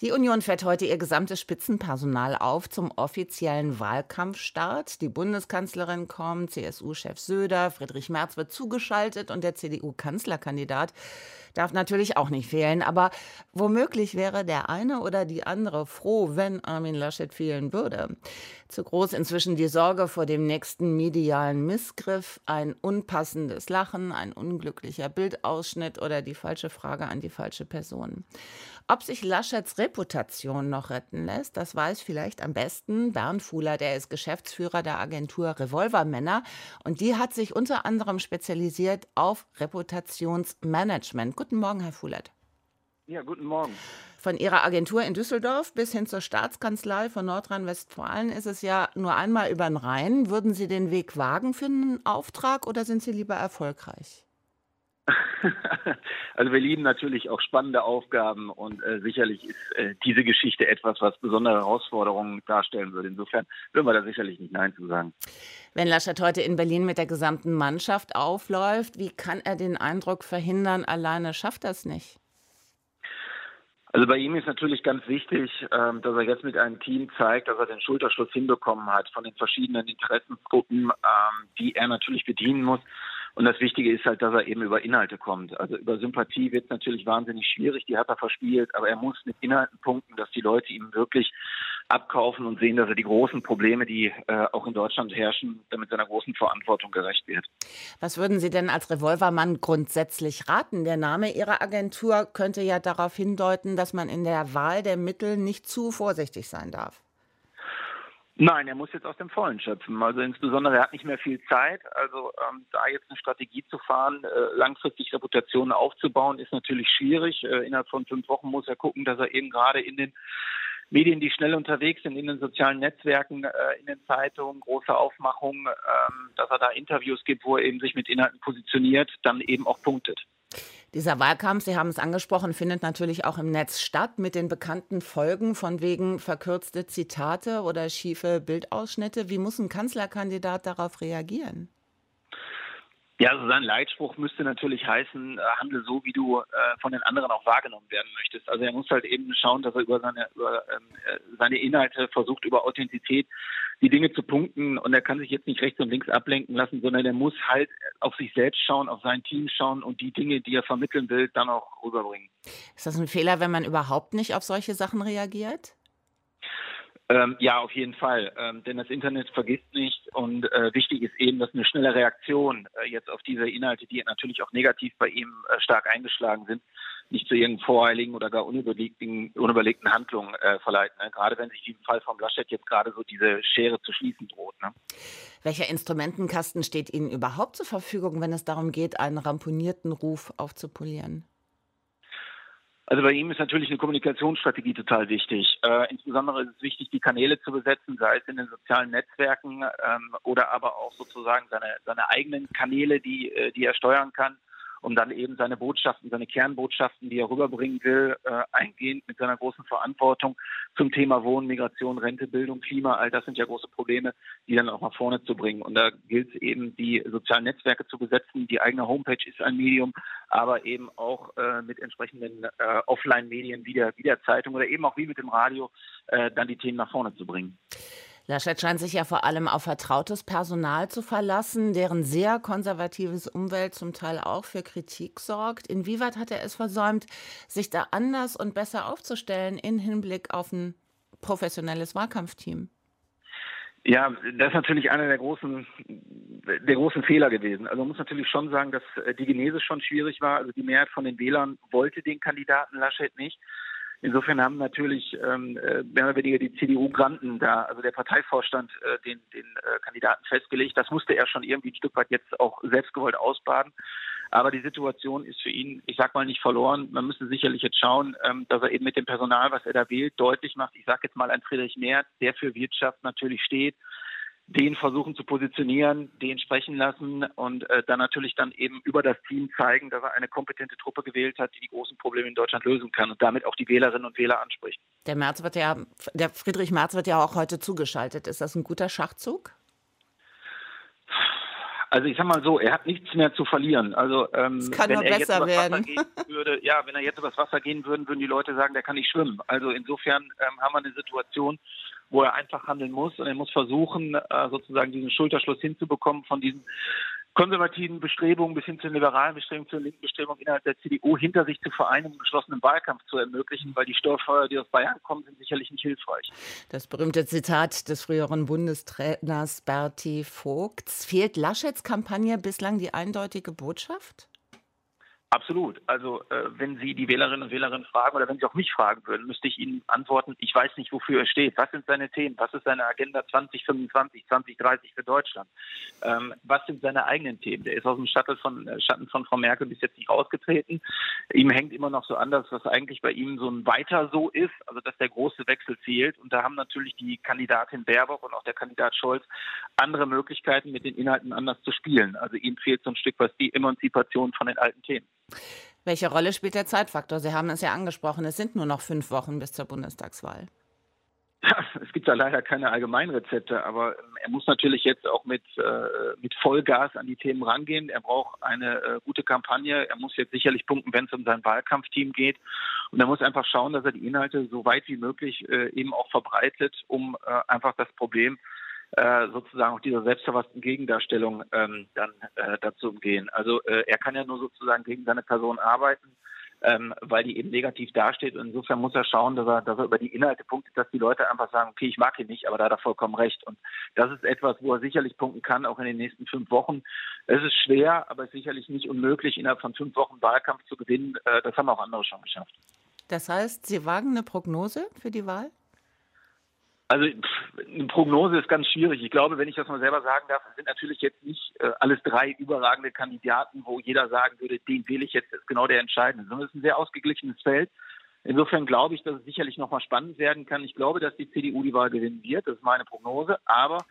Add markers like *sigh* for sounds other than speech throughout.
die Union fährt heute ihr gesamtes Spitzenpersonal auf zum offiziellen Wahlkampfstart. Die Bundeskanzlerin kommt, CSU-Chef Söder, Friedrich Merz wird zugeschaltet und der CDU-Kanzlerkandidat darf natürlich auch nicht fehlen. Aber womöglich wäre der eine oder die andere froh, wenn Armin Laschet fehlen würde. Zu groß inzwischen die Sorge vor dem nächsten medialen Missgriff, ein unpassendes Lachen, ein unglücklicher Bildausschnitt oder die falsche Frage an die falsche Person. Ob sich Laschets Reputation noch retten lässt, das weiß vielleicht am besten Bernd Fuhler, der ist Geschäftsführer der Agentur Revolvermänner und die hat sich unter anderem spezialisiert auf Reputationsmanagement. Guten Morgen, Herr Fuhlert. Ja, guten Morgen. Von Ihrer Agentur in Düsseldorf bis hin zur Staatskanzlei von Nordrhein-Westfalen ist es ja nur einmal über den Rhein. Würden Sie den Weg wagen für einen Auftrag oder sind Sie lieber erfolgreich? *laughs* also wir lieben natürlich auch spannende Aufgaben und äh, sicherlich ist äh, diese Geschichte etwas, was besondere Herausforderungen darstellen würde. Insofern würden wir da sicherlich nicht Nein zu sagen. Wenn Laschet heute in Berlin mit der gesamten Mannschaft aufläuft, wie kann er den Eindruck verhindern, alleine schafft er es nicht? Also bei ihm ist natürlich ganz wichtig, ähm, dass er jetzt mit einem Team zeigt, dass er den Schulterschluss hinbekommen hat von den verschiedenen Interessensgruppen, ähm, die er natürlich bedienen muss. Und das Wichtige ist halt, dass er eben über Inhalte kommt. Also über Sympathie wird es natürlich wahnsinnig schwierig, die hat er verspielt, aber er muss mit Inhalten punkten, dass die Leute ihm wirklich abkaufen und sehen, dass er die großen Probleme, die äh, auch in Deutschland herrschen, mit seiner großen Verantwortung gerecht wird. Was würden Sie denn als Revolvermann grundsätzlich raten? Der Name Ihrer Agentur könnte ja darauf hindeuten, dass man in der Wahl der Mittel nicht zu vorsichtig sein darf. Nein, er muss jetzt aus dem Vollen schöpfen. Also insbesondere, er hat nicht mehr viel Zeit. Also ähm, da jetzt eine Strategie zu fahren, äh, langfristig Reputationen aufzubauen, ist natürlich schwierig. Äh, innerhalb von fünf Wochen muss er gucken, dass er eben gerade in den Medien, die schnell unterwegs sind, in den sozialen Netzwerken, äh, in den Zeitungen, große Aufmachungen, ähm, dass er da Interviews gibt, wo er eben sich mit Inhalten positioniert, dann eben auch punktet. Dieser Wahlkampf, Sie haben es angesprochen, findet natürlich auch im Netz statt mit den bekannten Folgen von wegen verkürzte Zitate oder schiefe Bildausschnitte. Wie muss ein Kanzlerkandidat darauf reagieren? Ja, also sein Leitspruch müsste natürlich heißen, äh, handle so, wie du äh, von den anderen auch wahrgenommen werden möchtest. Also er muss halt eben schauen, dass er über seine, über, ähm, äh, seine Inhalte versucht, über Authentizität die Dinge zu punkten und er kann sich jetzt nicht rechts und links ablenken lassen, sondern er muss halt auf sich selbst schauen, auf sein Team schauen und die Dinge, die er vermitteln will, dann auch rüberbringen. Ist das ein Fehler, wenn man überhaupt nicht auf solche Sachen reagiert? Ähm, ja, auf jeden Fall. Ähm, denn das Internet vergisst nicht und äh, wichtig ist eben, dass eine schnelle Reaktion äh, jetzt auf diese Inhalte, die natürlich auch negativ bei ihm äh, stark eingeschlagen sind, nicht zu irgendeinen voreiligen oder gar unüberlegten, unüberlegten Handlungen äh, verleiten. Ne? Gerade wenn sich im Fall von Laschet jetzt gerade so diese Schere zu schließen droht. Ne? Welcher Instrumentenkasten steht Ihnen überhaupt zur Verfügung, wenn es darum geht, einen ramponierten Ruf aufzupolieren? Also bei ihm ist natürlich eine Kommunikationsstrategie total wichtig. Äh, insbesondere ist es wichtig, die Kanäle zu besetzen, sei es in den sozialen Netzwerken ähm, oder aber auch sozusagen seine, seine eigenen Kanäle, die, äh, die er steuern kann um dann eben seine Botschaften, seine Kernbotschaften, die er rüberbringen will, äh, eingehend mit seiner großen Verantwortung zum Thema Wohnen, Migration, Rente, Bildung, Klima, all das sind ja große Probleme, die dann auch nach vorne zu bringen. Und da gilt es eben, die sozialen Netzwerke zu besetzen. Die eigene Homepage ist ein Medium, aber eben auch äh, mit entsprechenden äh, Offline-Medien wie der, wie der Zeitung oder eben auch wie mit dem Radio äh, dann die Themen nach vorne zu bringen. Laschet scheint sich ja vor allem auf vertrautes Personal zu verlassen, deren sehr konservatives Umwelt zum Teil auch für Kritik sorgt. Inwieweit hat er es versäumt, sich da anders und besser aufzustellen in Hinblick auf ein professionelles Wahlkampfteam? Ja, das ist natürlich einer der großen, der großen Fehler gewesen. Also man muss natürlich schon sagen, dass äh, die Genese schon schwierig war. Also die Mehrheit von den Wählern wollte den Kandidaten Laschet nicht. Insofern haben natürlich ähm, äh, mehr oder weniger die CDU-Granten da, also der Parteivorstand, äh, den, den äh, Kandidaten festgelegt. Das musste er schon irgendwie ein Stück weit jetzt auch selbstgewollt ausbaden. Aber die Situation ist für ihn, ich sag mal, nicht verloren. Man müsste sicherlich jetzt schauen, ähm, dass er eben mit dem Personal, was er da wählt, deutlich macht. Ich sage jetzt mal ein Friedrich Merz, der für Wirtschaft natürlich steht, den versuchen zu positionieren, den sprechen lassen und äh, dann natürlich dann eben über das Team zeigen, dass er eine kompetente Truppe gewählt hat, die die großen Probleme in Deutschland lösen kann und damit auch die Wählerinnen und Wähler anspricht. Der Merz wird ja, der Friedrich Merz wird ja auch heute zugeschaltet. Ist das ein guter Schachzug? Also ich sag mal so, er hat nichts mehr zu verlieren. Also ähm, es kann wenn nur er besser werden. *laughs* würde, ja, wenn er jetzt übers Wasser gehen würde, würden die Leute sagen, der kann nicht schwimmen. Also insofern ähm, haben wir eine Situation, wo er einfach handeln muss und er muss versuchen, äh, sozusagen diesen Schulterschluss hinzubekommen von diesen konservativen Bestrebungen bis hin zu liberalen Bestrebungen, zur linken Bestrebung innerhalb der CDU hinter sich zu vereinen, um einen geschlossenen Wahlkampf zu ermöglichen, weil die Störfeuer, die aus Bayern kommen, sind sicherlich nicht hilfreich. Das berühmte Zitat des früheren Bundestrainers Berti Vogts. Fehlt Laschets Kampagne bislang die eindeutige Botschaft? Absolut. Also äh, wenn Sie die Wählerinnen und Wähler fragen oder wenn Sie auch mich fragen würden, müsste ich Ihnen antworten, ich weiß nicht, wofür er steht. Was sind seine Themen? Was ist seine Agenda 2025, 2030 für Deutschland? Ähm, was sind seine eigenen Themen? Der ist aus dem Schatten von, äh, Schatten von Frau Merkel bis jetzt nicht rausgetreten. Ihm hängt immer noch so an, dass das eigentlich bei ihm so ein Weiter so ist, also dass der große Wechsel fehlt. Und da haben natürlich die Kandidatin Baerbock und auch der Kandidat Scholz andere Möglichkeiten, mit den Inhalten anders zu spielen. Also ihm fehlt so ein Stück was die Emanzipation von den alten Themen. Welche Rolle spielt der Zeitfaktor? Sie haben es ja angesprochen, es sind nur noch fünf Wochen bis zur Bundestagswahl. Ja, es gibt da leider keine Allgemeinrezepte, aber ähm, er muss natürlich jetzt auch mit, äh, mit Vollgas an die Themen rangehen. Er braucht eine äh, gute Kampagne. Er muss jetzt sicherlich punkten, wenn es um sein Wahlkampfteam geht. Und er muss einfach schauen, dass er die Inhalte so weit wie möglich äh, eben auch verbreitet, um äh, einfach das Problem äh, sozusagen auch dieser selbstverfassten Gegendarstellung ähm, dann äh, dazu umgehen. Also äh, er kann ja nur sozusagen gegen seine Person arbeiten, ähm, weil die eben negativ dasteht. Und insofern muss er schauen, dass er, dass er über die Inhalte punktet, dass die Leute einfach sagen, okay, ich mag ihn nicht, aber da hat er vollkommen recht. Und das ist etwas, wo er sicherlich punkten kann, auch in den nächsten fünf Wochen. Es ist schwer, aber es ist sicherlich nicht unmöglich, innerhalb von fünf Wochen Wahlkampf zu gewinnen. Äh, das haben auch andere schon geschafft. Das heißt, Sie wagen eine Prognose für die Wahl? Also eine Prognose ist ganz schwierig. Ich glaube, wenn ich das mal selber sagen darf, sind natürlich jetzt nicht äh, alles drei überragende Kandidaten, wo jeder sagen würde, den wähle ich jetzt, ist genau der Entscheidende, sondern es ist ein sehr ausgeglichenes Feld. Insofern glaube ich, dass es sicherlich nochmal spannend werden kann. Ich glaube, dass die CDU die Wahl gewinnen wird. Das ist meine Prognose. Aber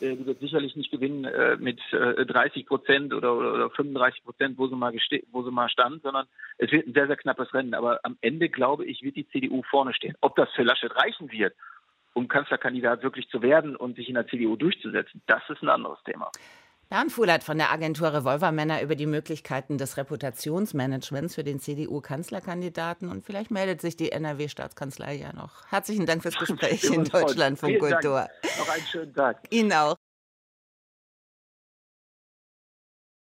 äh, die wird sicherlich nicht gewinnen äh, mit äh, 30 Prozent oder, oder, oder 35 Prozent, wo sie mal wo sie mal stand, sondern es wird ein sehr, sehr knappes Rennen. Aber am Ende, glaube ich, wird die CDU vorne stehen. Ob das für Laschet reichen wird um Kanzlerkandidat wirklich zu werden und sich in der CDU durchzusetzen, das ist ein anderes Thema. Bernd Fuhlert von der Agentur Revolvermänner über die Möglichkeiten des Reputationsmanagements für den CDU-Kanzlerkandidaten. Und vielleicht meldet sich die NRW-Staatskanzlei ja noch. Herzlichen Dank fürs Gespräch in Deutschlandfunk Kultur. Noch einen schönen Tag. Ihnen auch.